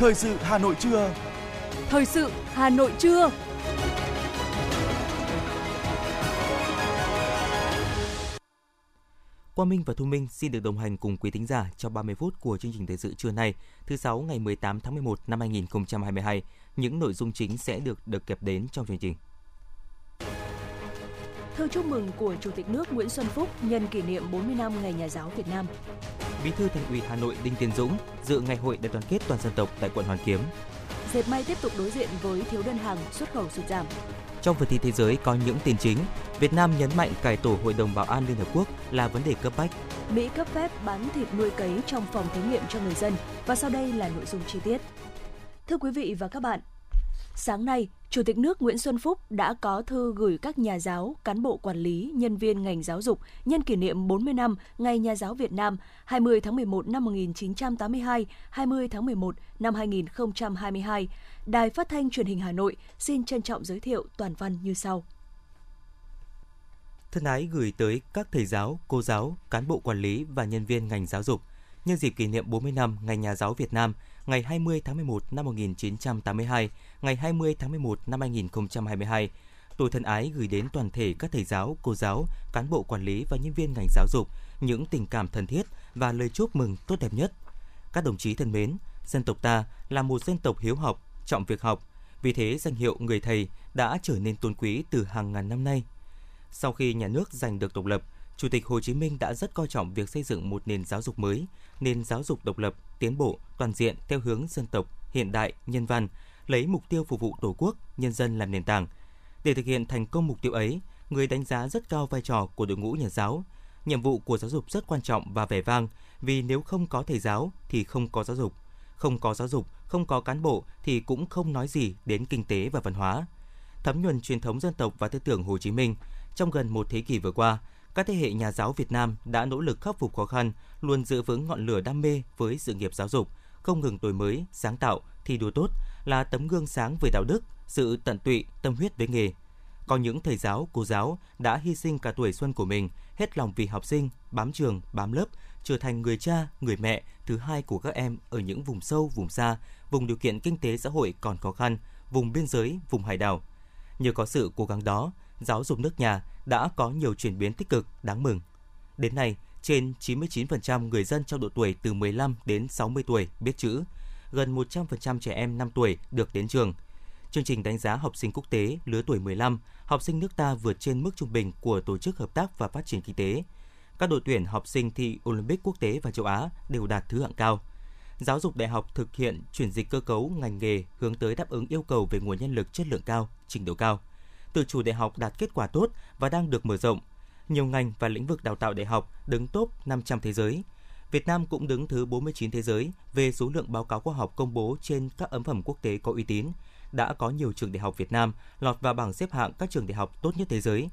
Thời sự Hà Nội trưa. Thời sự Hà Nội trưa. Quang Minh và Thu Minh xin được đồng hành cùng quý thính giả trong 30 phút của chương trình thời sự trưa nay, thứ sáu ngày 18 tháng 11 năm 2022. Những nội dung chính sẽ được được kẹp đến trong chương trình. Thư chúc mừng của Chủ tịch nước Nguyễn Xuân Phúc nhân kỷ niệm 40 năm Ngày Nhà giáo Việt Nam. Bí thư Thành ủy Hà Nội Đinh Tiến Dũng dự ngày hội đại đoàn kết toàn dân tộc tại quận Hoàn Kiếm. Dệt may tiếp tục đối diện với thiếu đơn hàng, xuất khẩu sụt giảm. Trong phần tin thế giới có những tin chính, Việt Nam nhấn mạnh cải tổ Hội đồng Bảo an Liên Hợp Quốc là vấn đề cấp bách. Mỹ cấp phép bán thịt nuôi cấy trong phòng thí nghiệm cho người dân và sau đây là nội dung chi tiết. Thưa quý vị và các bạn, sáng nay, Chủ tịch nước Nguyễn Xuân Phúc đã có thư gửi các nhà giáo, cán bộ quản lý, nhân viên ngành giáo dục nhân kỷ niệm 40 năm Ngày Nhà giáo Việt Nam 20 tháng 11 năm 1982, 20 tháng 11 năm 2022. Đài Phát thanh Truyền hình Hà Nội xin trân trọng giới thiệu toàn văn như sau. Thân ái gửi tới các thầy giáo, cô giáo, cán bộ quản lý và nhân viên ngành giáo dục nhân dịp kỷ niệm 40 năm Ngày Nhà giáo Việt Nam ngày 20 tháng 11 năm 1982, ngày 20 tháng 11 năm 2022. Tôi thân ái gửi đến toàn thể các thầy giáo, cô giáo, cán bộ quản lý và nhân viên ngành giáo dục những tình cảm thân thiết và lời chúc mừng tốt đẹp nhất. Các đồng chí thân mến, dân tộc ta là một dân tộc hiếu học, trọng việc học. Vì thế danh hiệu người thầy đã trở nên tôn quý từ hàng ngàn năm nay. Sau khi nhà nước giành được độc lập, Chủ tịch Hồ Chí Minh đã rất coi trọng việc xây dựng một nền giáo dục mới, nền giáo dục độc lập, tiến bộ, toàn diện theo hướng dân tộc, hiện đại, nhân văn, lấy mục tiêu phục vụ Tổ quốc, nhân dân làm nền tảng. Để thực hiện thành công mục tiêu ấy, người đánh giá rất cao vai trò của đội ngũ nhà giáo. Nhiệm vụ của giáo dục rất quan trọng và vẻ vang, vì nếu không có thầy giáo thì không có giáo dục. Không có giáo dục, không có cán bộ thì cũng không nói gì đến kinh tế và văn hóa. Thấm nhuần truyền thống dân tộc và tư tưởng Hồ Chí Minh, trong gần một thế kỷ vừa qua, các thế hệ nhà giáo Việt Nam đã nỗ lực khắc phục khó khăn, luôn giữ vững ngọn lửa đam mê với sự nghiệp giáo dục, không ngừng đổi mới, sáng tạo, thi đua tốt, là tấm gương sáng về đạo đức, sự tận tụy, tâm huyết với nghề. Có những thầy giáo, cô giáo đã hy sinh cả tuổi xuân của mình, hết lòng vì học sinh, bám trường, bám lớp, trở thành người cha, người mẹ thứ hai của các em ở những vùng sâu, vùng xa, vùng điều kiện kinh tế xã hội còn khó khăn, vùng biên giới, vùng hải đảo. Nhờ có sự cố gắng đó, giáo dục nước nhà đã có nhiều chuyển biến tích cực đáng mừng. Đến nay, trên 99% người dân trong độ tuổi từ 15 đến 60 tuổi biết chữ, gần 100% trẻ em 5 tuổi được đến trường. Chương trình đánh giá học sinh quốc tế lứa tuổi 15, học sinh nước ta vượt trên mức trung bình của Tổ chức Hợp tác và Phát triển Kinh tế. Các đội tuyển học sinh thi Olympic quốc tế và châu Á đều đạt thứ hạng cao. Giáo dục đại học thực hiện chuyển dịch cơ cấu ngành nghề hướng tới đáp ứng yêu cầu về nguồn nhân lực chất lượng cao, trình độ cao. Tự chủ đại học đạt kết quả tốt và đang được mở rộng. Nhiều ngành và lĩnh vực đào tạo đại học đứng top 500 thế giới. Việt Nam cũng đứng thứ 49 thế giới về số lượng báo cáo khoa học công bố trên các ấn phẩm quốc tế có uy tín. Đã có nhiều trường đại học Việt Nam lọt vào bảng xếp hạng các trường đại học tốt nhất thế giới.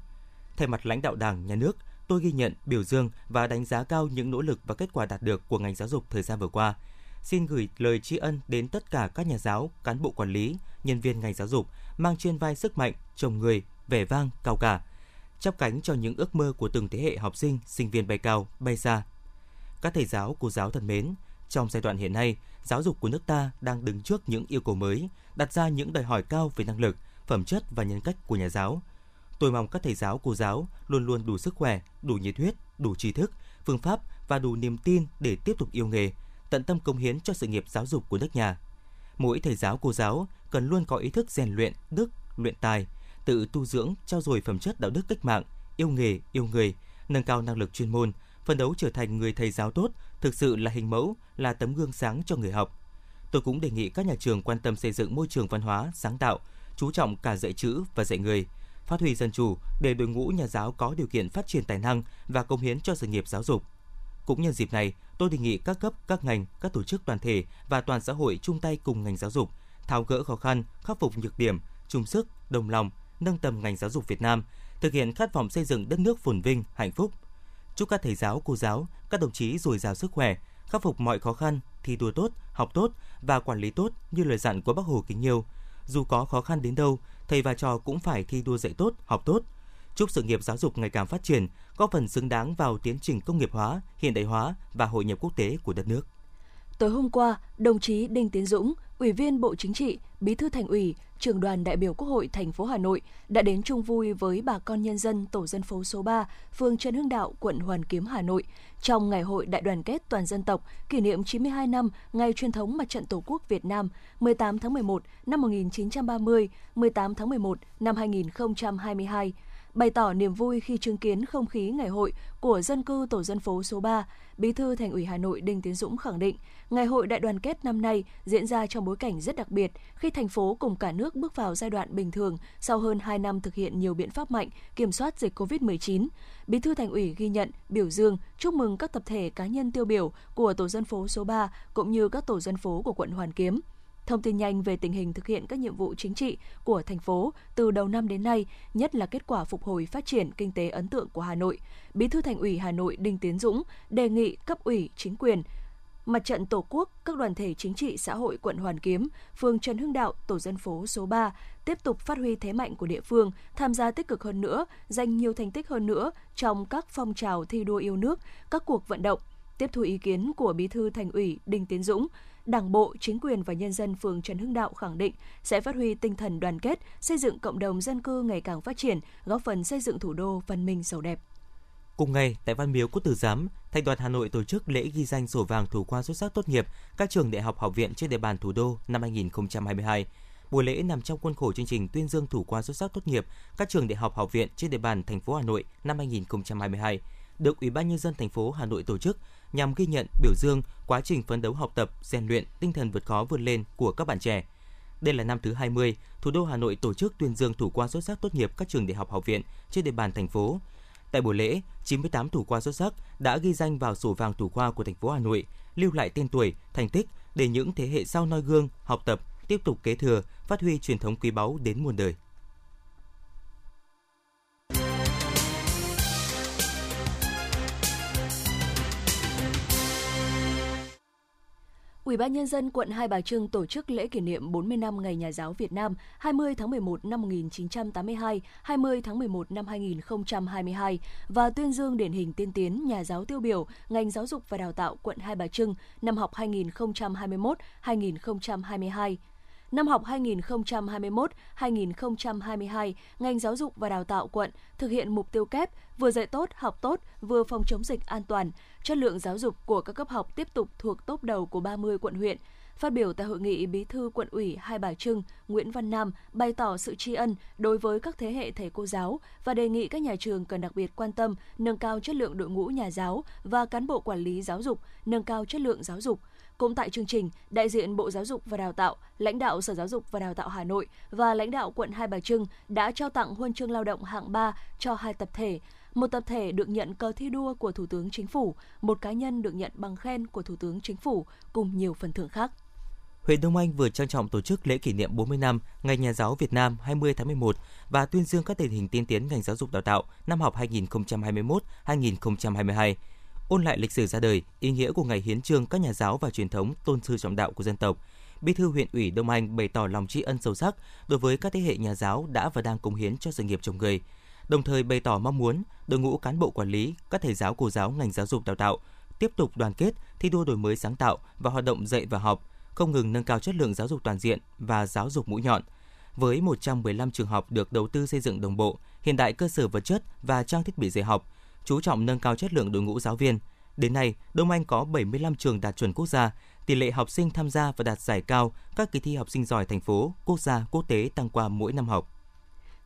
Thay mặt lãnh đạo Đảng, Nhà nước, tôi ghi nhận, biểu dương và đánh giá cao những nỗ lực và kết quả đạt được của ngành giáo dục thời gian vừa qua. Xin gửi lời tri ân đến tất cả các nhà giáo, cán bộ quản lý, nhân viên ngành giáo dục mang trên vai sức mạnh, chồng người, vẻ vang, cao cả, chắp cánh cho những ước mơ của từng thế hệ học sinh, sinh viên bay cao, bay xa. Các thầy giáo, cô giáo thân mến, trong giai đoạn hiện nay, giáo dục của nước ta đang đứng trước những yêu cầu mới, đặt ra những đòi hỏi cao về năng lực, phẩm chất và nhân cách của nhà giáo. Tôi mong các thầy giáo, cô giáo luôn luôn đủ sức khỏe, đủ nhiệt huyết, đủ tri thức, phương pháp và đủ niềm tin để tiếp tục yêu nghề, tận tâm công hiến cho sự nghiệp giáo dục của nước nhà. Mỗi thầy giáo, cô giáo cần luôn có ý thức rèn luyện đức, luyện tài, tự tu dưỡng, trao dồi phẩm chất đạo đức cách mạng, yêu nghề, yêu người, nâng cao năng lực chuyên môn, phấn đấu trở thành người thầy giáo tốt, thực sự là hình mẫu, là tấm gương sáng cho người học. Tôi cũng đề nghị các nhà trường quan tâm xây dựng môi trường văn hóa, sáng tạo, chú trọng cả dạy chữ và dạy người, phát huy dân chủ để đội ngũ nhà giáo có điều kiện phát triển tài năng và công hiến cho sự nghiệp giáo dục. Cũng nhân dịp này, tôi đề nghị các cấp, các ngành, các tổ chức đoàn thể và toàn xã hội chung tay cùng ngành giáo dục, tháo gỡ khó khăn, khắc phục nhược điểm, chung sức, đồng lòng, nâng tầm ngành giáo dục Việt Nam, thực hiện khát vọng xây dựng đất nước phồn vinh, hạnh phúc. Chúc các thầy giáo, cô giáo, các đồng chí dồi dào sức khỏe, khắc phục mọi khó khăn, thi đua tốt, học tốt và quản lý tốt như lời dặn của Bác Hồ kính yêu. Dù có khó khăn đến đâu, thầy và trò cũng phải thi đua dạy tốt, học tốt. Chúc sự nghiệp giáo dục ngày càng phát triển, góp phần xứng đáng vào tiến trình công nghiệp hóa, hiện đại hóa và hội nhập quốc tế của đất nước. Tối hôm qua, đồng chí Đinh Tiến Dũng, Ủy viên Bộ Chính trị, Bí thư Thành ủy, Trường đoàn đại biểu Quốc hội thành phố Hà Nội đã đến chung vui với bà con nhân dân tổ dân phố số 3, phường Trần Hưng Đạo, quận Hoàn Kiếm, Hà Nội trong Ngày hội Đại đoàn kết toàn dân tộc kỷ niệm 92 năm Ngày truyền thống Mặt trận Tổ quốc Việt Nam 18 tháng 11 năm 1930, 18 tháng 11 năm 2022 bày tỏ niềm vui khi chứng kiến không khí ngày hội của dân cư tổ dân phố số 3, Bí thư Thành ủy Hà Nội Đinh Tiến Dũng khẳng định, ngày hội đại đoàn kết năm nay diễn ra trong bối cảnh rất đặc biệt khi thành phố cùng cả nước bước vào giai đoạn bình thường sau hơn 2 năm thực hiện nhiều biện pháp mạnh kiểm soát dịch COVID-19. Bí thư Thành ủy ghi nhận, biểu dương, chúc mừng các tập thể cá nhân tiêu biểu của tổ dân phố số 3 cũng như các tổ dân phố của quận Hoàn Kiếm thông tin nhanh về tình hình thực hiện các nhiệm vụ chính trị của thành phố từ đầu năm đến nay, nhất là kết quả phục hồi phát triển kinh tế ấn tượng của Hà Nội. Bí thư Thành ủy Hà Nội Đinh Tiến Dũng đề nghị cấp ủy chính quyền Mặt trận Tổ quốc, các đoàn thể chính trị xã hội quận Hoàn Kiếm, phường Trần Hưng Đạo, tổ dân phố số 3 tiếp tục phát huy thế mạnh của địa phương, tham gia tích cực hơn nữa, giành nhiều thành tích hơn nữa trong các phong trào thi đua yêu nước, các cuộc vận động. Tiếp thu ý kiến của Bí thư Thành ủy Đinh Tiến Dũng, Đảng bộ, chính quyền và nhân dân phường Trần Hưng Đạo khẳng định sẽ phát huy tinh thần đoàn kết, xây dựng cộng đồng dân cư ngày càng phát triển, góp phần xây dựng thủ đô văn minh giàu đẹp. Cùng ngày, tại Văn Miếu Quốc Tử Giám, Thành đoàn Hà Nội tổ chức lễ ghi danh sổ vàng thủ khoa xuất sắc tốt nghiệp các trường đại học học viện trên địa bàn thủ đô năm 2022. Buổi lễ nằm trong khuôn khổ chương trình tuyên dương thủ khoa xuất sắc tốt nghiệp các trường đại học học viện trên địa bàn thành phố Hà Nội năm 2022, được Ủy ban nhân dân thành phố Hà Nội tổ chức nhằm ghi nhận, biểu dương quá trình phấn đấu học tập, rèn luyện, tinh thần vượt khó vươn lên của các bạn trẻ. Đây là năm thứ 20, thủ đô Hà Nội tổ chức tuyên dương thủ khoa xuất sắc tốt nghiệp các trường đại học học viện trên địa bàn thành phố. Tại buổi lễ, 98 thủ khoa xuất sắc đã ghi danh vào sổ vàng thủ khoa của thành phố Hà Nội, lưu lại tên tuổi, thành tích để những thế hệ sau noi gương, học tập, tiếp tục kế thừa, phát huy truyền thống quý báu đến muôn đời. Ủy ban nhân dân quận Hai Bà Trưng tổ chức lễ kỷ niệm 40 năm Ngày Nhà giáo Việt Nam 20 tháng 11 năm 1982, 20 tháng 11 năm 2022 và tuyên dương điển hình tiên tiến nhà giáo tiêu biểu ngành giáo dục và đào tạo quận Hai Bà Trưng năm học 2021-2022. Năm học 2021-2022, ngành giáo dục và đào tạo quận thực hiện mục tiêu kép vừa dạy tốt, học tốt, vừa phòng chống dịch an toàn. Chất lượng giáo dục của các cấp học tiếp tục thuộc top đầu của 30 quận huyện. Phát biểu tại hội nghị, Bí thư quận ủy Hai Bà Trưng Nguyễn Văn Nam bày tỏ sự tri ân đối với các thế hệ thầy cô giáo và đề nghị các nhà trường cần đặc biệt quan tâm nâng cao chất lượng đội ngũ nhà giáo và cán bộ quản lý giáo dục, nâng cao chất lượng giáo dục, cũng tại chương trình, đại diện Bộ Giáo dục và Đào tạo, lãnh đạo Sở Giáo dục và Đào tạo Hà Nội và lãnh đạo quận Hai Bà Trưng đã trao tặng huân chương lao động hạng 3 cho hai tập thể. Một tập thể được nhận cờ thi đua của Thủ tướng Chính phủ, một cá nhân được nhận bằng khen của Thủ tướng Chính phủ cùng nhiều phần thưởng khác huyện Đông Anh vừa trang trọng tổ chức lễ kỷ niệm 40 năm Ngày Nhà giáo Việt Nam 20 tháng 11 và tuyên dương các tình hình tiên tiến ngành giáo dục đào tạo năm học 2021-2022 ôn lại lịch sử ra đời, ý nghĩa của ngày hiến trương các nhà giáo và truyền thống tôn sư trọng đạo của dân tộc. Bí thư huyện ủy Đông Anh bày tỏ lòng tri ân sâu sắc đối với các thế hệ nhà giáo đã và đang cống hiến cho sự nghiệp chồng người, đồng thời bày tỏ mong muốn đội ngũ cán bộ quản lý, các thầy giáo cô giáo ngành giáo dục đào tạo tiếp tục đoàn kết, thi đua đổi mới sáng tạo và hoạt động dạy và học, không ngừng nâng cao chất lượng giáo dục toàn diện và giáo dục mũi nhọn. Với 115 trường học được đầu tư xây dựng đồng bộ, hiện đại cơ sở vật chất và trang thiết bị dạy học, chú trọng nâng cao chất lượng đội ngũ giáo viên. Đến nay, Đông Anh có 75 trường đạt chuẩn quốc gia, tỷ lệ học sinh tham gia và đạt giải cao các kỳ thi học sinh giỏi thành phố, quốc gia, quốc tế tăng qua mỗi năm học.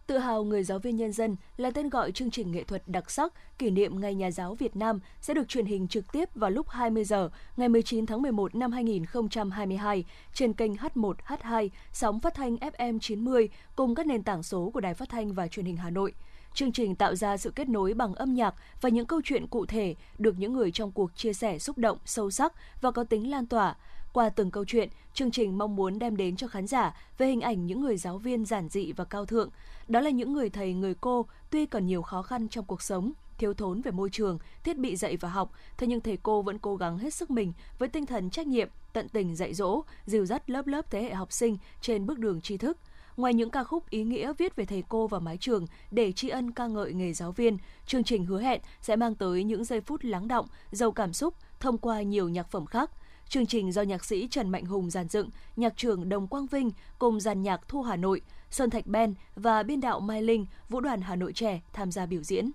Tự hào người giáo viên nhân dân là tên gọi chương trình nghệ thuật đặc sắc kỷ niệm Ngày Nhà giáo Việt Nam sẽ được truyền hình trực tiếp vào lúc 20 giờ ngày 19 tháng 11 năm 2022 trên kênh H1, H2, sóng phát thanh FM 90 cùng các nền tảng số của Đài Phát thanh và Truyền hình Hà Nội. Chương trình tạo ra sự kết nối bằng âm nhạc và những câu chuyện cụ thể được những người trong cuộc chia sẻ xúc động, sâu sắc và có tính lan tỏa. Qua từng câu chuyện, chương trình mong muốn đem đến cho khán giả về hình ảnh những người giáo viên giản dị và cao thượng. Đó là những người thầy, người cô tuy còn nhiều khó khăn trong cuộc sống, thiếu thốn về môi trường, thiết bị dạy và học, thế nhưng thầy cô vẫn cố gắng hết sức mình với tinh thần trách nhiệm, tận tình dạy dỗ, dìu dắt lớp lớp thế hệ học sinh trên bước đường tri thức – Ngoài những ca khúc ý nghĩa viết về thầy cô và mái trường để tri ân ca ngợi nghề giáo viên, chương trình hứa hẹn sẽ mang tới những giây phút lắng động, giàu cảm xúc thông qua nhiều nhạc phẩm khác. Chương trình do nhạc sĩ Trần Mạnh Hùng giàn dựng, nhạc trưởng Đồng Quang Vinh cùng dàn nhạc Thu Hà Nội, Sơn Thạch Ben và biên đạo Mai Linh, Vũ đoàn Hà Nội trẻ tham gia biểu diễn.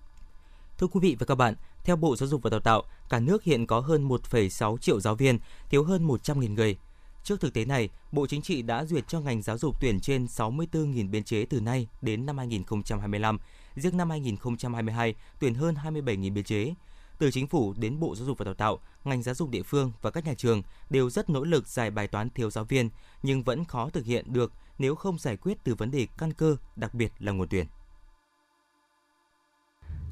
Thưa quý vị và các bạn, theo Bộ Giáo dục và Đào tạo, cả nước hiện có hơn 1,6 triệu giáo viên, thiếu hơn 100.000 người. Trước thực tế này, Bộ Chính trị đã duyệt cho ngành giáo dục tuyển trên 64.000 biên chế từ nay đến năm 2025. Riêng năm 2022, tuyển hơn 27.000 biên chế. Từ chính phủ đến Bộ Giáo dục và Đào tạo, ngành giáo dục địa phương và các nhà trường đều rất nỗ lực giải bài toán thiếu giáo viên, nhưng vẫn khó thực hiện được nếu không giải quyết từ vấn đề căn cơ, đặc biệt là nguồn tuyển.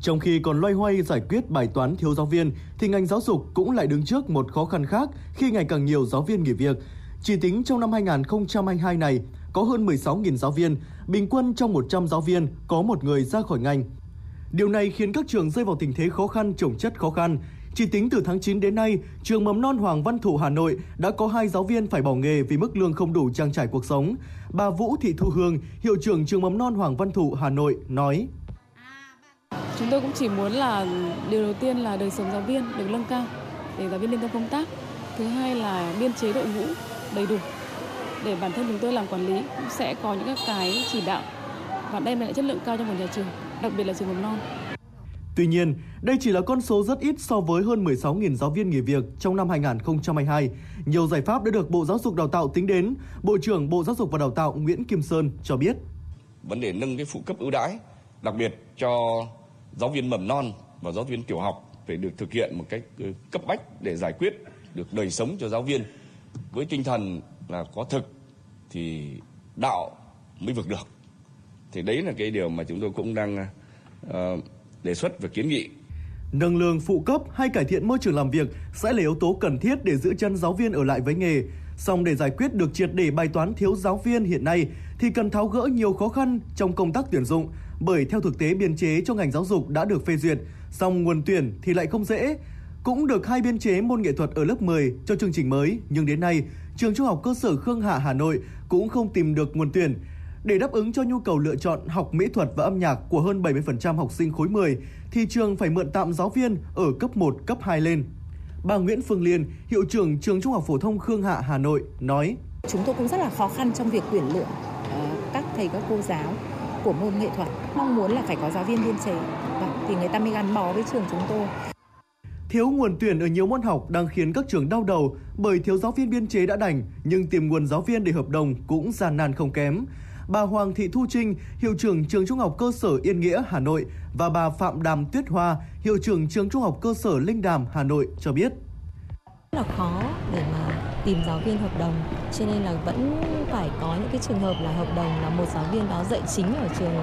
Trong khi còn loay hoay giải quyết bài toán thiếu giáo viên, thì ngành giáo dục cũng lại đứng trước một khó khăn khác khi ngày càng nhiều giáo viên nghỉ việc. Chỉ tính trong năm 2022 này, có hơn 16.000 giáo viên, bình quân trong 100 giáo viên có một người ra khỏi ngành. Điều này khiến các trường rơi vào tình thế khó khăn trồng chất khó khăn. Chỉ tính từ tháng 9 đến nay, trường mầm non Hoàng Văn Thụ Hà Nội đã có hai giáo viên phải bỏ nghề vì mức lương không đủ trang trải cuộc sống. Bà Vũ Thị Thu Hương, hiệu trưởng trường mầm non Hoàng Văn Thụ Hà Nội nói: Chúng tôi cũng chỉ muốn là điều đầu tiên là đời sống giáo viên được nâng cao để giáo viên liên tâm công tác. Thứ hai là biên chế đội ngũ đầy đủ để bản thân chúng tôi làm quản lý cũng sẽ có những cái chỉ đạo và đem lại chất lượng cao cho một nhà trường, đặc biệt là trường mầm non. Tuy nhiên, đây chỉ là con số rất ít so với hơn 16.000 giáo viên nghỉ việc trong năm 2022. Nhiều giải pháp đã được Bộ Giáo dục Đào tạo tính đến. Bộ trưởng Bộ Giáo dục và Đào tạo Nguyễn Kim Sơn cho biết. Vấn đề nâng cái phụ cấp ưu đãi, đặc biệt cho giáo viên mầm non và giáo viên tiểu học phải được thực hiện một cách ừ, cấp bách để giải quyết được đời sống cho giáo viên với tinh thần là có thực thì đạo mới vực được thì đấy là cái điều mà chúng tôi cũng đang uh, đề xuất và kiến nghị Nâng lương phụ cấp hay cải thiện môi trường làm việc sẽ là yếu tố cần thiết để giữ chân giáo viên ở lại với nghề. Song để giải quyết được triệt để bài toán thiếu giáo viên hiện nay thì cần tháo gỡ nhiều khó khăn trong công tác tuyển dụng, bởi theo thực tế biên chế cho ngành giáo dục đã được phê duyệt, song nguồn tuyển thì lại không dễ. Cũng được hai biên chế môn nghệ thuật ở lớp 10 cho chương trình mới, nhưng đến nay, trường Trung học cơ sở Khương Hạ Hà Nội cũng không tìm được nguồn tuyển. Để đáp ứng cho nhu cầu lựa chọn học mỹ thuật và âm nhạc của hơn 70% học sinh khối 10, thì trường phải mượn tạm giáo viên ở cấp 1, cấp 2 lên. Bà Nguyễn Phương Liên, hiệu trưởng trường Trung học phổ thông Khương Hạ Hà Nội nói: Chúng tôi cũng rất là khó khăn trong việc tuyển lựa ờ, các thầy các cô giáo của môn nghệ thuật mong muốn là phải có giáo viên biên chế vâng, thì người ta mới gắn bó với trường chúng tôi Thiếu nguồn tuyển ở nhiều môn học đang khiến các trường đau đầu bởi thiếu giáo viên biên chế đã đành nhưng tìm nguồn giáo viên để hợp đồng cũng gian nan không kém. Bà Hoàng Thị Thu Trinh, hiệu trưởng trường Trung học cơ sở Yên Nghĩa, Hà Nội và bà Phạm Đàm Tuyết Hoa, hiệu trưởng trường Trung học cơ sở Linh Đàm, Hà Nội cho biết. Rất là khó để mà tìm giáo viên hợp đồng cho nên là vẫn phải có những cái trường hợp là hợp đồng là một giáo viên đó dạy chính ở trường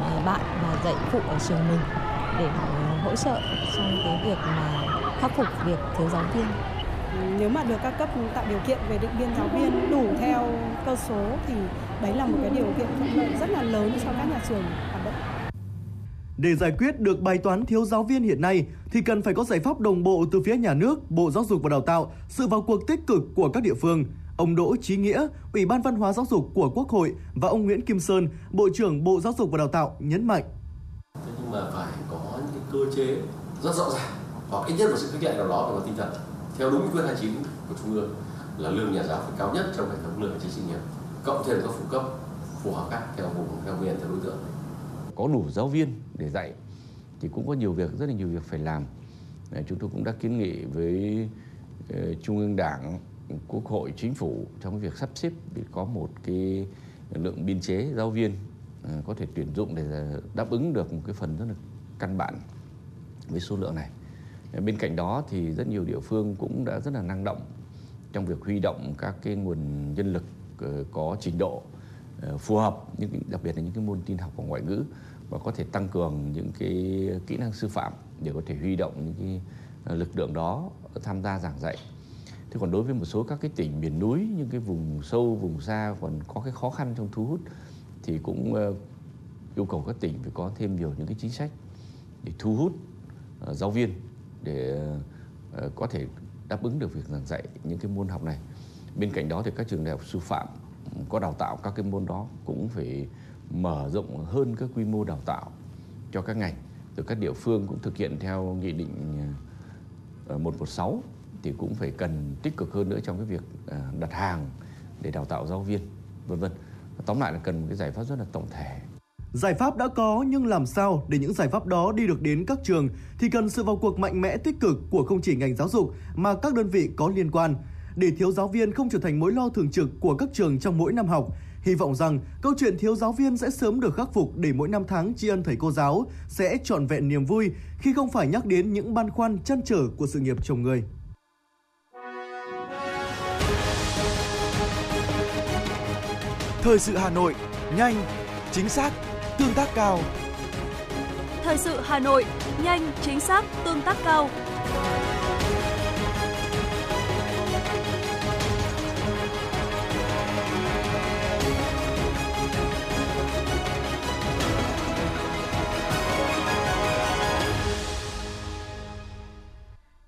à, bạn và dạy phụ ở trường mình để hỗ trợ trong cái việc mà khắc phục việc thiếu giáo viên nếu mà được các cấp tạo điều kiện về định biên giáo viên đủ theo cơ số thì đấy là một cái điều kiện thuận lợi rất là lớn cho các nhà trường hoạt động. Để giải quyết được bài toán thiếu giáo viên hiện nay thì cần phải có giải pháp đồng bộ từ phía nhà nước, Bộ Giáo dục và Đào tạo, sự vào cuộc tích cực của các địa phương. Ông Đỗ Chí Nghĩa, Ủy ban Văn hóa Giáo dục của Quốc hội và ông Nguyễn Kim Sơn, Bộ trưởng Bộ Giáo dục và Đào tạo nhấn mạnh. Thế nhưng mà phải có cơ chế rất rõ ràng, hoặc ít nhất là sự khích lệ nào đó về mặt tinh thần. Theo đúng quyết 29 của Trung ương là lương nhà giáo phải cao nhất trong hệ thống lương chính sinh nghiệp, cộng thêm các phụ cấp phù hợp khác theo vùng, theo miền theo đối tượng. Có đủ giáo viên để dạy thì cũng có nhiều việc, rất là nhiều việc phải làm. Chúng tôi cũng đã kiến nghị với ờ, trung ương đảng, quốc hội, chính phủ trong việc sắp xếp để có một cái lượng biên chế giáo viên ờ, có thể tuyển dụng để ờ, đáp ứng được một cái phần rất là căn bản với số lượng này ờ, bên cạnh đó thì rất nhiều địa phương cũng đã rất là năng động trong việc huy động các cái nguồn nhân lực ờ, có trình độ ờ, phù hợp những đặc biệt là những cái môn tin học và ngoại ngữ và có thể tăng cường những cái kỹ năng sư phạm để có thể huy động những cái lực lượng đó tham gia giảng dạy. Thế còn đối với một số các cái tỉnh miền núi, những cái vùng sâu, vùng xa còn có cái khó khăn trong thu hút thì cũng yêu cầu các tỉnh phải có thêm nhiều những cái chính sách để thu hút Ờ, giáo viên để ờ, có thể đáp ứng được việc giảng dạy những cái môn học này. Bên cạnh đó thì các trường đại học sư phạm ừ, có đào tạo các cái môn đó cũng phải mở rộng hơn các quy mô đào tạo cho các ngành. Rồi các địa phương cũng thực hiện theo nghị định ờ, 116 thì cũng phải cần tích cực hơn nữa trong cái việc đặt hàng để đào tạo giáo viên, vân vân tóm lại là cần một cái giải pháp rất là tổng thể Giải pháp đã có nhưng làm sao để những giải pháp đó đi được đến các trường thì cần sự vào cuộc mạnh mẽ tích cực của không chỉ ngành giáo dục mà các đơn vị có liên quan để thiếu giáo viên không trở thành mối lo thường trực của các trường trong mỗi năm học. Hy vọng rằng câu chuyện thiếu giáo viên sẽ sớm được khắc phục để mỗi năm tháng tri ân thầy cô giáo sẽ trọn vẹn niềm vui khi không phải nhắc đến những băn khoăn chăn trở của sự nghiệp chồng người. Thời sự Hà Nội, nhanh, chính xác, tương tác cao. Thời sự Hà Nội, nhanh, chính xác, tương tác cao.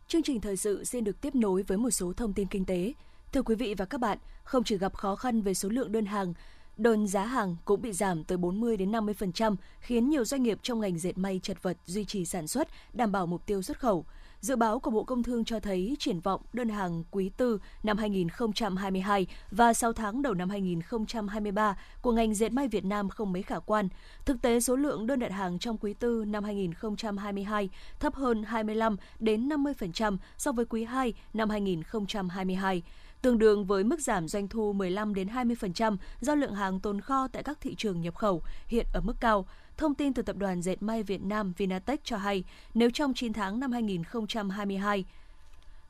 Chương trình thời sự xin được tiếp nối với một số thông tin kinh tế. Thưa quý vị và các bạn, không chỉ gặp khó khăn về số lượng đơn hàng, đơn giá hàng cũng bị giảm tới 40 đến 50%, khiến nhiều doanh nghiệp trong ngành dệt may chật vật duy trì sản xuất, đảm bảo mục tiêu xuất khẩu. Dự báo của Bộ Công Thương cho thấy triển vọng đơn hàng quý tư năm 2022 và 6 tháng đầu năm 2023 của ngành dệt may Việt Nam không mấy khả quan. Thực tế số lượng đơn đặt hàng trong quý tư năm 2022 thấp hơn 25 đến 50% so với quý 2 năm 2022 tương đương với mức giảm doanh thu 15 đến 20% do lượng hàng tồn kho tại các thị trường nhập khẩu hiện ở mức cao. Thông tin từ Tập đoàn Dệt may Việt Nam Vinatech cho hay, nếu trong 9 tháng năm 2022,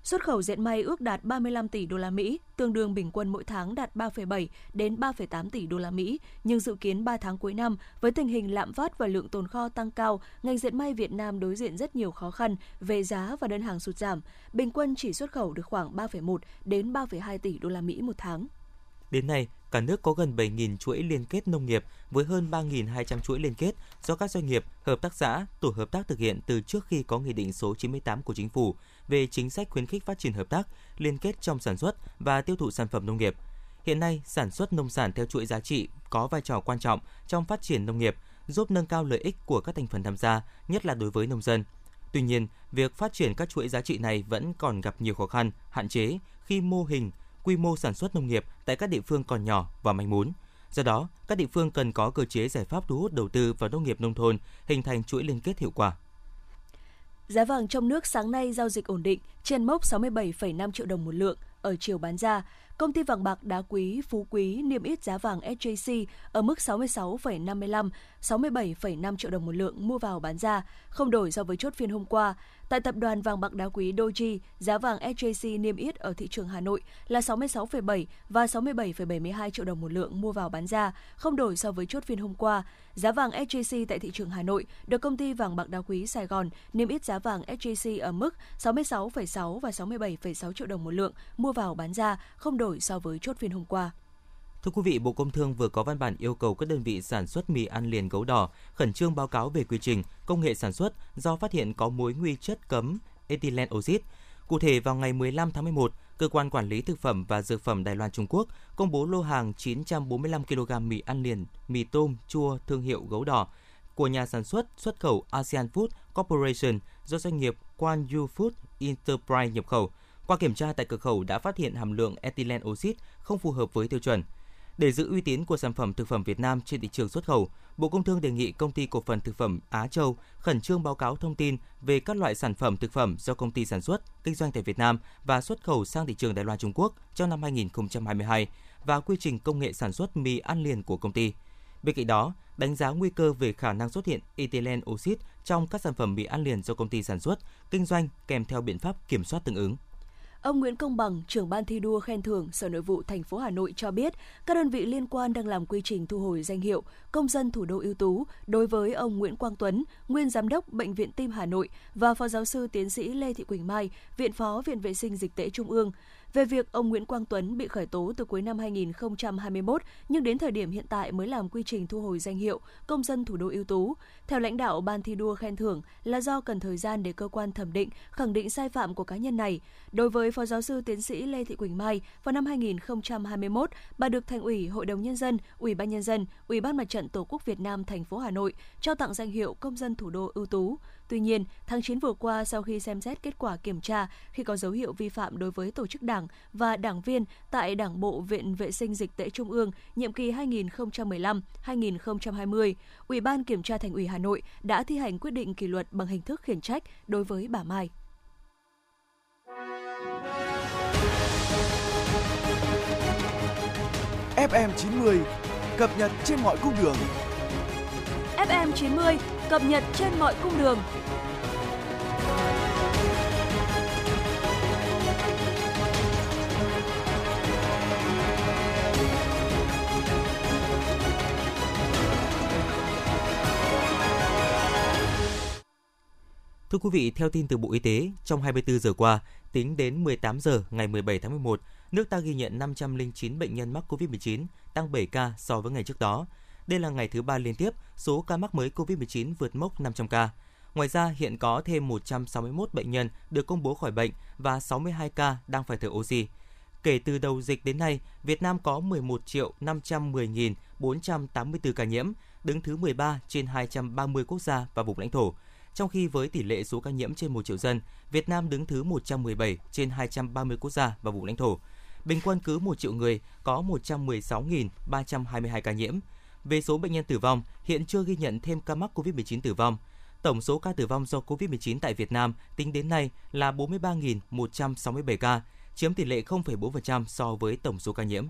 Xuất khẩu dệt may ước đạt 35 tỷ đô la Mỹ, tương đương bình quân mỗi tháng đạt 3,7 đến 3,8 tỷ đô la Mỹ, nhưng dự kiến 3 tháng cuối năm với tình hình lạm phát và lượng tồn kho tăng cao, ngành dệt may Việt Nam đối diện rất nhiều khó khăn về giá và đơn hàng sụt giảm. Bình quân chỉ xuất khẩu được khoảng 3,1 đến 3,2 tỷ đô la Mỹ một tháng. Đến nay, cả nước có gần 7.000 chuỗi liên kết nông nghiệp với hơn 3.200 chuỗi liên kết do các doanh nghiệp, hợp tác xã, tổ hợp tác thực hiện từ trước khi có Nghị định số 98 của Chính phủ về chính sách khuyến khích phát triển hợp tác, liên kết trong sản xuất và tiêu thụ sản phẩm nông nghiệp. Hiện nay, sản xuất nông sản theo chuỗi giá trị có vai trò quan trọng trong phát triển nông nghiệp, giúp nâng cao lợi ích của các thành phần tham gia, nhất là đối với nông dân. Tuy nhiên, việc phát triển các chuỗi giá trị này vẫn còn gặp nhiều khó khăn, hạn chế khi mô hình, quy mô sản xuất nông nghiệp tại các địa phương còn nhỏ và manh mún. Do đó, các địa phương cần có cơ chế giải pháp thu hút đầu tư vào nông nghiệp nông thôn, hình thành chuỗi liên kết hiệu quả. Giá vàng trong nước sáng nay giao dịch ổn định trên mốc 67,5 triệu đồng một lượng ở chiều bán ra. Công ty vàng bạc đá quý Phú Quý niêm yết giá vàng SJC ở mức 66,55, 67,5 triệu đồng một lượng mua vào bán ra, không đổi so với chốt phiên hôm qua. Tại tập đoàn vàng bạc đá quý Doji, giá vàng SJC niêm yết ở thị trường Hà Nội là 66,7 và 67,72 triệu đồng một lượng mua vào bán ra, không đổi so với chốt phiên hôm qua. Giá vàng SJC tại thị trường Hà Nội được công ty vàng bạc đá quý Sài Gòn niêm yết giá vàng SJC ở mức 66,6 và 67,6 triệu đồng một lượng mua vào bán ra, không đổi so với chốt phiên hôm qua. Thưa quý vị, Bộ Công Thương vừa có văn bản yêu cầu các đơn vị sản xuất mì ăn liền gấu đỏ khẩn trương báo cáo về quy trình, công nghệ sản xuất do phát hiện có mối nguy chất cấm ethylene oxide. Cụ thể, vào ngày 15 tháng 11, Cơ quan Quản lý Thực phẩm và Dược phẩm Đài Loan Trung Quốc công bố lô hàng 945 kg mì ăn liền, mì tôm chua thương hiệu gấu đỏ của nhà sản xuất xuất khẩu ASEAN Food Corporation do doanh nghiệp Quan Yu Food Enterprise nhập khẩu. Qua kiểm tra tại cửa khẩu đã phát hiện hàm lượng ethylene oxide không phù hợp với tiêu chuẩn. Để giữ uy tín của sản phẩm thực phẩm Việt Nam trên thị trường xuất khẩu, Bộ Công Thương đề nghị công ty cổ phần thực phẩm Á Châu khẩn trương báo cáo thông tin về các loại sản phẩm thực phẩm do công ty sản xuất, kinh doanh tại Việt Nam và xuất khẩu sang thị trường Đài Loan Trung Quốc trong năm 2022 và quy trình công nghệ sản xuất mì ăn liền của công ty. Bên cạnh đó, đánh giá nguy cơ về khả năng xuất hiện ethylene oxide trong các sản phẩm mì ăn liền do công ty sản xuất, kinh doanh kèm theo biện pháp kiểm soát tương ứng. Ông Nguyễn Công Bằng, trưởng ban thi đua khen thưởng Sở Nội vụ thành phố Hà Nội cho biết, các đơn vị liên quan đang làm quy trình thu hồi danh hiệu công dân thủ đô ưu tú đối với ông Nguyễn Quang Tuấn, nguyên giám đốc Bệnh viện Tim Hà Nội và phó giáo sư tiến sĩ Lê Thị Quỳnh Mai, viện phó Viện Vệ sinh Dịch tễ Trung ương về việc ông Nguyễn Quang Tuấn bị khởi tố từ cuối năm 2021 nhưng đến thời điểm hiện tại mới làm quy trình thu hồi danh hiệu công dân thủ đô ưu tú. Theo lãnh đạo ban thi đua khen thưởng là do cần thời gian để cơ quan thẩm định, khẳng định sai phạm của cá nhân này. Đối với phó giáo sư tiến sĩ Lê Thị Quỳnh Mai, vào năm 2021, bà được Thành ủy, Hội đồng nhân dân, Ủy ban nhân dân, Ủy ban Mặt trận Tổ quốc Việt Nam thành phố Hà Nội trao tặng danh hiệu công dân thủ đô ưu tú. Tuy nhiên, tháng 9 vừa qua sau khi xem xét kết quả kiểm tra khi có dấu hiệu vi phạm đối với tổ chức đảng và đảng viên tại Đảng bộ Viện Vệ sinh Dịch tễ Trung ương nhiệm kỳ 2015-2020, Ủy ban Kiểm tra Thành ủy Hà Nội đã thi hành quyết định kỷ luật bằng hình thức khiển trách đối với bà Mai. FM 90 cập nhật trên mọi cung đường. FM 90 cập nhật trên mọi cung đường. Thưa quý vị, theo tin từ Bộ Y tế, trong 24 giờ qua, tính đến 18 giờ ngày 17 tháng 11, nước ta ghi nhận 509 bệnh nhân mắc COVID-19, tăng 7 ca so với ngày trước đó. Đây là ngày thứ ba liên tiếp số ca mắc mới COVID-19 vượt mốc 500 ca. Ngoài ra, hiện có thêm 161 bệnh nhân được công bố khỏi bệnh và 62 ca đang phải thở oxy. Kể từ đầu dịch đến nay, Việt Nam có 11 triệu 510.484 ca nhiễm, đứng thứ 13 trên 230 quốc gia và vùng lãnh thổ. Trong khi với tỷ lệ số ca nhiễm trên 1 triệu dân, Việt Nam đứng thứ 117 trên 230 quốc gia và vùng lãnh thổ. Bình quân cứ 1 triệu người có 116.322 ca nhiễm. Về số bệnh nhân tử vong, hiện chưa ghi nhận thêm ca mắc COVID-19 tử vong. Tổng số ca tử vong do COVID-19 tại Việt Nam tính đến nay là 43.167 ca, chiếm tỷ lệ 0,4% so với tổng số ca nhiễm.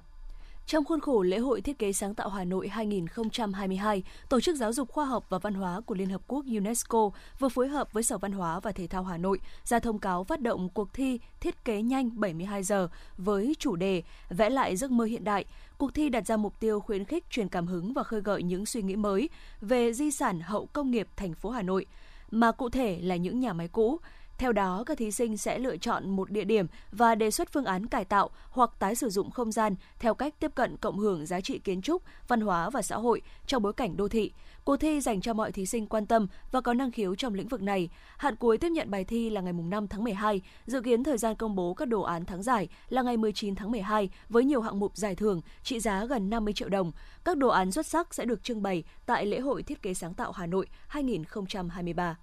Trong khuôn khổ lễ hội thiết kế sáng tạo Hà Nội 2022, Tổ chức Giáo dục Khoa học và Văn hóa của Liên Hợp Quốc UNESCO vừa phối hợp với Sở Văn hóa và Thể thao Hà Nội ra thông cáo phát động cuộc thi thiết kế nhanh 72 giờ với chủ đề Vẽ lại giấc mơ hiện đại. Cuộc thi đặt ra mục tiêu khuyến khích truyền cảm hứng và khơi gợi những suy nghĩ mới về di sản hậu công nghiệp thành phố Hà Nội, mà cụ thể là những nhà máy cũ, theo đó, các thí sinh sẽ lựa chọn một địa điểm và đề xuất phương án cải tạo hoặc tái sử dụng không gian theo cách tiếp cận cộng hưởng giá trị kiến trúc, văn hóa và xã hội trong bối cảnh đô thị. Cuộc thi dành cho mọi thí sinh quan tâm và có năng khiếu trong lĩnh vực này. Hạn cuối tiếp nhận bài thi là ngày 5 tháng 12, dự kiến thời gian công bố các đồ án thắng giải là ngày 19 tháng 12 với nhiều hạng mục giải thưởng trị giá gần 50 triệu đồng. Các đồ án xuất sắc sẽ được trưng bày tại lễ hội thiết kế sáng tạo Hà Nội 2023.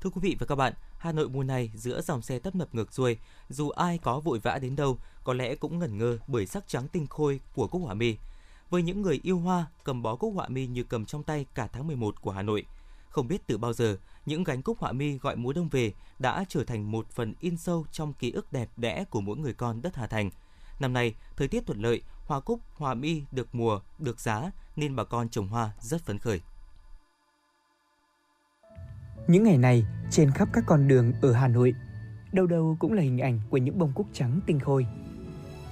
Thưa quý vị và các bạn, Hà Nội mùa này giữa dòng xe tấp nập ngược xuôi, dù ai có vội vã đến đâu, có lẽ cũng ngẩn ngơ bởi sắc trắng tinh khôi của cúc họa mi. Với những người yêu hoa, cầm bó cúc họa mi như cầm trong tay cả tháng 11 của Hà Nội. Không biết từ bao giờ, những gánh cúc họa mi gọi mùa đông về đã trở thành một phần in sâu trong ký ức đẹp đẽ của mỗi người con đất Hà Thành. Năm nay, thời tiết thuận lợi, hoa cúc, hoa mi được mùa, được giá nên bà con trồng hoa rất phấn khởi. Những ngày này, trên khắp các con đường ở Hà Nội, đâu đâu cũng là hình ảnh của những bông cúc trắng tinh khôi.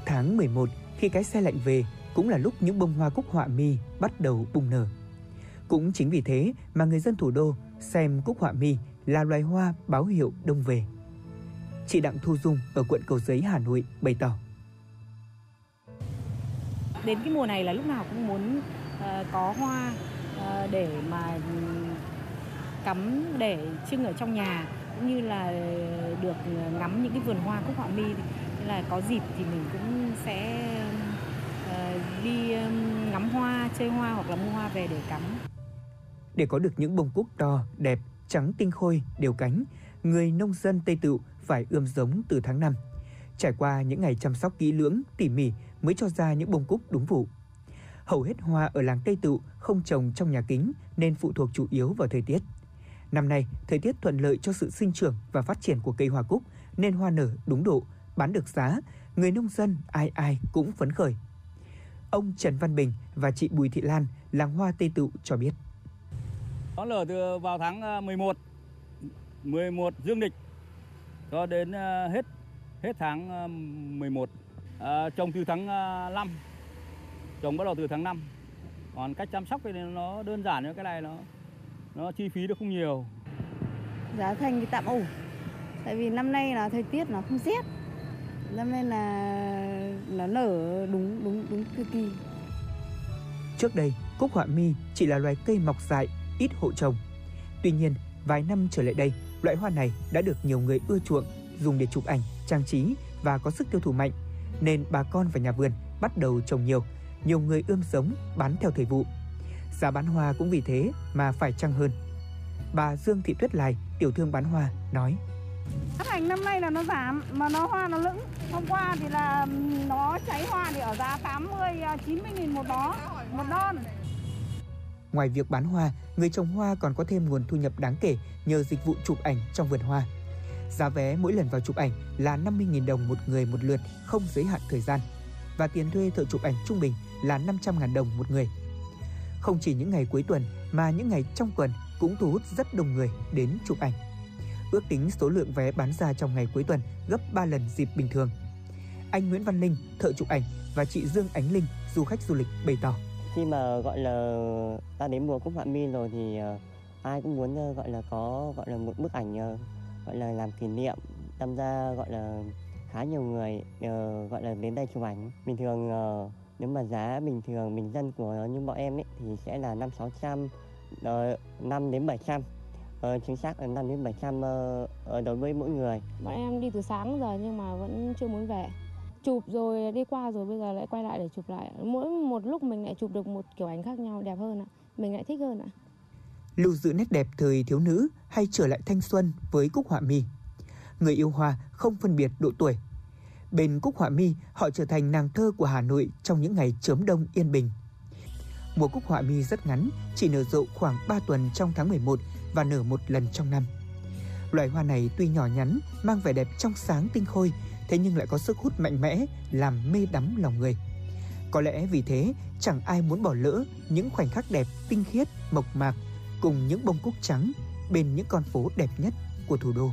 Tháng 11, khi cái xe lạnh về, cũng là lúc những bông hoa cúc họa mi bắt đầu bung nở. Cũng chính vì thế mà người dân thủ đô xem cúc họa mi là loài hoa báo hiệu đông về. Chị Đặng Thu Dung ở quận Cầu Giấy, Hà Nội bày tỏ. Đến cái mùa này là lúc nào cũng muốn uh, có hoa uh, để mà cắm để trưng ở trong nhà, cũng như là được ngắm những cái vườn hoa cúc họa mi nên là có dịp thì mình cũng sẽ ờ, đi ngắm hoa, chơi hoa hoặc là mua hoa về để cắm. Để có được những bông cúc to, đẹp, trắng tinh khôi, đều cánh, người nông dân tây tựu phải ươm giống từ tháng 5 trải qua những ngày chăm sóc kỹ lưỡng, tỉ mỉ mới cho ra những bông cúc đúng vụ. Hầu hết hoa ở làng tây tựu không trồng trong nhà kính nên phụ thuộc chủ yếu vào thời tiết. Năm nay, thời tiết thuận lợi cho sự sinh trưởng và phát triển của cây hoa cúc nên hoa nở đúng độ, bán được giá, người nông dân ai ai cũng phấn khởi. Ông Trần Văn Bình và chị Bùi Thị Lan, làng hoa Tây Tựu cho biết. Nó lở từ vào tháng à, 11, 11 dương lịch cho đến à, hết hết tháng à, 11. À, trồng từ tháng 5, trồng bắt đầu từ tháng 5. Còn cách chăm sóc thì nó đơn giản, cái này nó nó chi phí được không nhiều? Giá thành thì tạm ổn. Tại vì năm nay là thời tiết nó không rét. Năm nay là nó nở đúng đúng đúng thời kỳ. Trước đây cúc họa mi chỉ là loài cây mọc dại ít hộ trồng. Tuy nhiên vài năm trở lại đây loại hoa này đã được nhiều người ưa chuộng dùng để chụp ảnh trang trí và có sức tiêu thụ mạnh. Nên bà con và nhà vườn bắt đầu trồng nhiều. Nhiều người ươm giống bán theo thời vụ Giá bán hoa cũng vì thế mà phải chăng hơn. Bà Dương Thị Tuyết Lai, tiểu thương bán hoa, nói. Giá hành năm nay là nó giảm mà nó hoa nó lững. Hôm qua thì là nó cháy hoa thì ở giá 80 90 nghìn một bó, một đon. Ngoài việc bán hoa, người trồng hoa còn có thêm nguồn thu nhập đáng kể nhờ dịch vụ chụp ảnh trong vườn hoa. Giá vé mỗi lần vào chụp ảnh là 50.000 đồng một người một lượt, không giới hạn thời gian. Và tiền thuê thợ chụp ảnh trung bình là 500.000 đồng một người. Không chỉ những ngày cuối tuần mà những ngày trong tuần cũng thu hút rất đông người đến chụp ảnh. Ước tính số lượng vé bán ra trong ngày cuối tuần gấp 3 lần dịp bình thường. Anh Nguyễn Văn Linh, thợ chụp ảnh và chị Dương Ánh Linh, du khách du lịch bày tỏ. Khi mà gọi là ta đến mùa cúc họa mi rồi thì ờ, ai cũng muốn ờ, gọi là có gọi là một bức ảnh ờ, gọi là làm kỷ niệm tham gia gọi là khá nhiều người uh, gọi là đến đây chụp ảnh bình thường uh, nếu mà giá bình thường bình dân của như bọn em ấy thì sẽ là năm sáu trăm ờ, năm đến bảy trăm. Ờ, chính xác là năm đến bảy trăm ờ, đối với mỗi người. Bọn em đi từ sáng giờ nhưng mà vẫn chưa muốn về. Chụp rồi đi qua rồi bây giờ lại quay lại để chụp lại. Mỗi một lúc mình lại chụp được một kiểu ảnh khác nhau đẹp hơn ạ. Mình lại thích hơn ạ. Lưu giữ nét đẹp thời thiếu nữ hay trở lại thanh xuân với cúc họa mi người yêu hoa không phân biệt độ tuổi Bên Cúc Họa Mi, họ trở thành nàng thơ của Hà Nội trong những ngày chớm đông yên bình. Mùa Cúc Họa Mi rất ngắn, chỉ nở rộ khoảng 3 tuần trong tháng 11 và nở một lần trong năm. Loài hoa này tuy nhỏ nhắn, mang vẻ đẹp trong sáng tinh khôi, thế nhưng lại có sức hút mạnh mẽ, làm mê đắm lòng người. Có lẽ vì thế, chẳng ai muốn bỏ lỡ những khoảnh khắc đẹp, tinh khiết, mộc mạc cùng những bông cúc trắng bên những con phố đẹp nhất của thủ đô.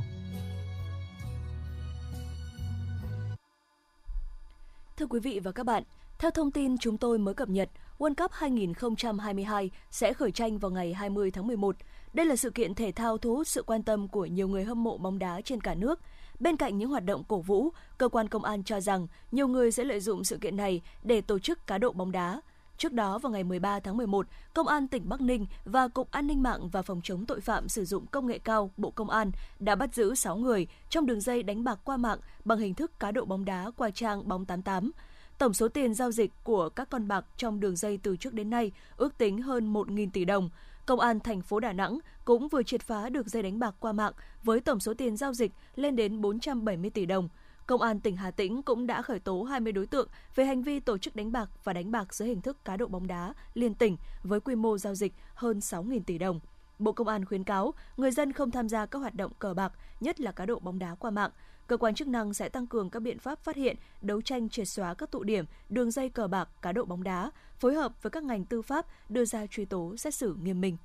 Thưa quý vị và các bạn, theo thông tin chúng tôi mới cập nhật, World Cup 2022 sẽ khởi tranh vào ngày 20 tháng 11. Đây là sự kiện thể thao thu hút sự quan tâm của nhiều người hâm mộ bóng đá trên cả nước. Bên cạnh những hoạt động cổ vũ, cơ quan công an cho rằng nhiều người sẽ lợi dụng sự kiện này để tổ chức cá độ bóng đá. Trước đó vào ngày 13 tháng 11, Công an tỉnh Bắc Ninh và Cục An ninh mạng và Phòng chống tội phạm sử dụng công nghệ cao Bộ Công an đã bắt giữ 6 người trong đường dây đánh bạc qua mạng bằng hình thức cá độ bóng đá qua trang bóng 88. Tổng số tiền giao dịch của các con bạc trong đường dây từ trước đến nay ước tính hơn 1.000 tỷ đồng. Công an thành phố Đà Nẵng cũng vừa triệt phá được dây đánh bạc qua mạng với tổng số tiền giao dịch lên đến 470 tỷ đồng. Công an tỉnh Hà Tĩnh cũng đã khởi tố 20 đối tượng về hành vi tổ chức đánh bạc và đánh bạc dưới hình thức cá độ bóng đá liên tỉnh với quy mô giao dịch hơn 6.000 tỷ đồng. Bộ Công an khuyến cáo người dân không tham gia các hoạt động cờ bạc, nhất là cá độ bóng đá qua mạng. Cơ quan chức năng sẽ tăng cường các biện pháp phát hiện, đấu tranh triệt xóa các tụ điểm, đường dây cờ bạc, cá độ bóng đá, phối hợp với các ngành tư pháp đưa ra truy tố xét xử nghiêm minh.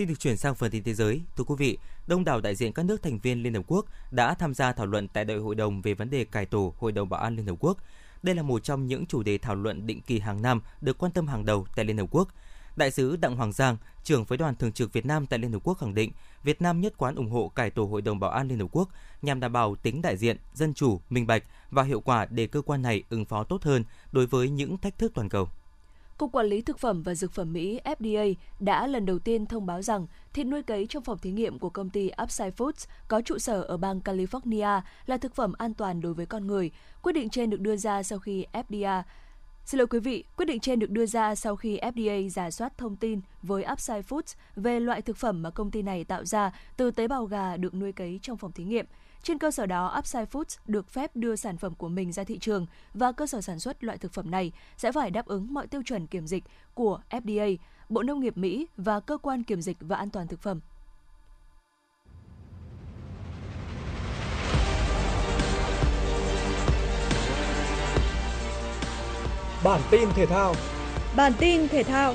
Xin được chuyển sang phần tin thế giới. Thưa quý vị, đông đảo đại diện các nước thành viên Liên Hợp Quốc đã tham gia thảo luận tại đại hội đồng về vấn đề cải tổ Hội đồng Bảo an Liên Hợp Quốc. Đây là một trong những chủ đề thảo luận định kỳ hàng năm được quan tâm hàng đầu tại Liên Hợp Quốc. Đại sứ Đặng Hoàng Giang, trưởng phái đoàn thường trực Việt Nam tại Liên Hợp Quốc khẳng định, Việt Nam nhất quán ủng hộ cải tổ Hội đồng Bảo an Liên Hợp Quốc nhằm đảm bảo tính đại diện, dân chủ, minh bạch và hiệu quả để cơ quan này ứng phó tốt hơn đối với những thách thức toàn cầu. Cục Quản lý Thực phẩm và Dược phẩm Mỹ FDA đã lần đầu tiên thông báo rằng thịt nuôi cấy trong phòng thí nghiệm của công ty Upside Foods có trụ sở ở bang California là thực phẩm an toàn đối với con người. Quyết định trên được đưa ra sau khi FDA Xin lỗi quý vị, quyết định trên được đưa ra sau khi FDA giả soát thông tin với Upside Foods về loại thực phẩm mà công ty này tạo ra từ tế bào gà được nuôi cấy trong phòng thí nghiệm. Trên cơ sở đó, Upside Foods được phép đưa sản phẩm của mình ra thị trường và cơ sở sản xuất loại thực phẩm này sẽ phải đáp ứng mọi tiêu chuẩn kiểm dịch của FDA, Bộ Nông nghiệp Mỹ và Cơ quan Kiểm dịch và An toàn Thực phẩm. Bản tin thể thao Bản tin thể thao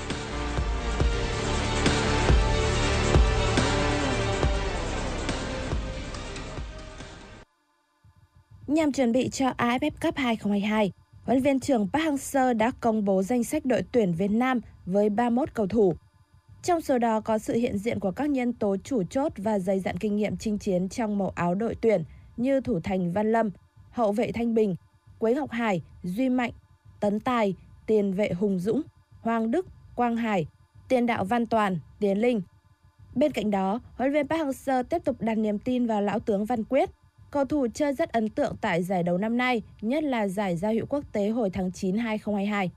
Nhằm chuẩn bị cho AFF Cup 2022, huấn viên trưởng Park Hang-seo đã công bố danh sách đội tuyển Việt Nam với 31 cầu thủ. Trong số đó có sự hiện diện của các nhân tố chủ chốt và dày dặn kinh nghiệm chinh chiến trong màu áo đội tuyển như thủ thành Văn Lâm, hậu vệ Thanh Bình, Quế Ngọc Hải, Duy Mạnh, Tấn Tài, tiền vệ Hùng Dũng, Hoàng Đức, Quang Hải, tiền đạo Văn Toàn, Tiến Linh. Bên cạnh đó, huấn luyện viên Park Hang-seo tiếp tục đặt niềm tin vào lão tướng Văn Quyết – Cầu thủ chơi rất ấn tượng tại giải đấu năm nay, nhất là giải giao hữu quốc tế hồi tháng 9 2022.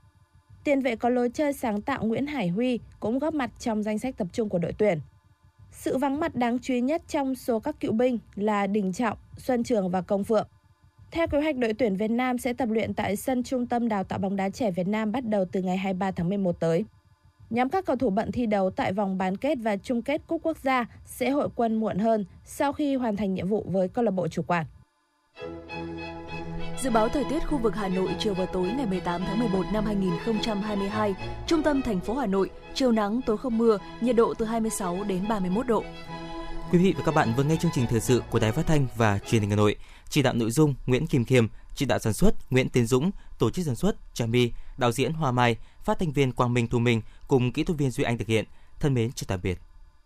Tiền vệ có lối chơi sáng tạo Nguyễn Hải Huy cũng góp mặt trong danh sách tập trung của đội tuyển. Sự vắng mặt đáng chú ý nhất trong số các cựu binh là Đình Trọng, Xuân Trường và Công Phượng. Theo kế hoạch đội tuyển Việt Nam sẽ tập luyện tại sân Trung tâm Đào tạo bóng đá trẻ Việt Nam bắt đầu từ ngày 23 tháng 11 tới. Nhóm các cầu thủ bận thi đấu tại vòng bán kết và chung kết cúp quốc gia sẽ hội quân muộn hơn sau khi hoàn thành nhiệm vụ với câu lạc bộ chủ quản. Dự báo thời tiết khu vực Hà Nội chiều và tối ngày 18 tháng 11 năm 2022, trung tâm thành phố Hà Nội, chiều nắng tối không mưa, nhiệt độ từ 26 đến 31 độ. Quý vị và các bạn vừa nghe chương trình thời sự của Đài Phát thanh và Truyền hình Hà Nội. Chỉ đạo nội dung Nguyễn Kim Khiêm, chỉ đạo sản xuất Nguyễn Tiến Dũng, tổ chức sản xuất Trà My, đạo diễn Hoa Mai, phát thanh viên Quang Minh Thu Minh cùng kỹ thuật viên Duy Anh thực hiện. Thân mến chào tạm biệt.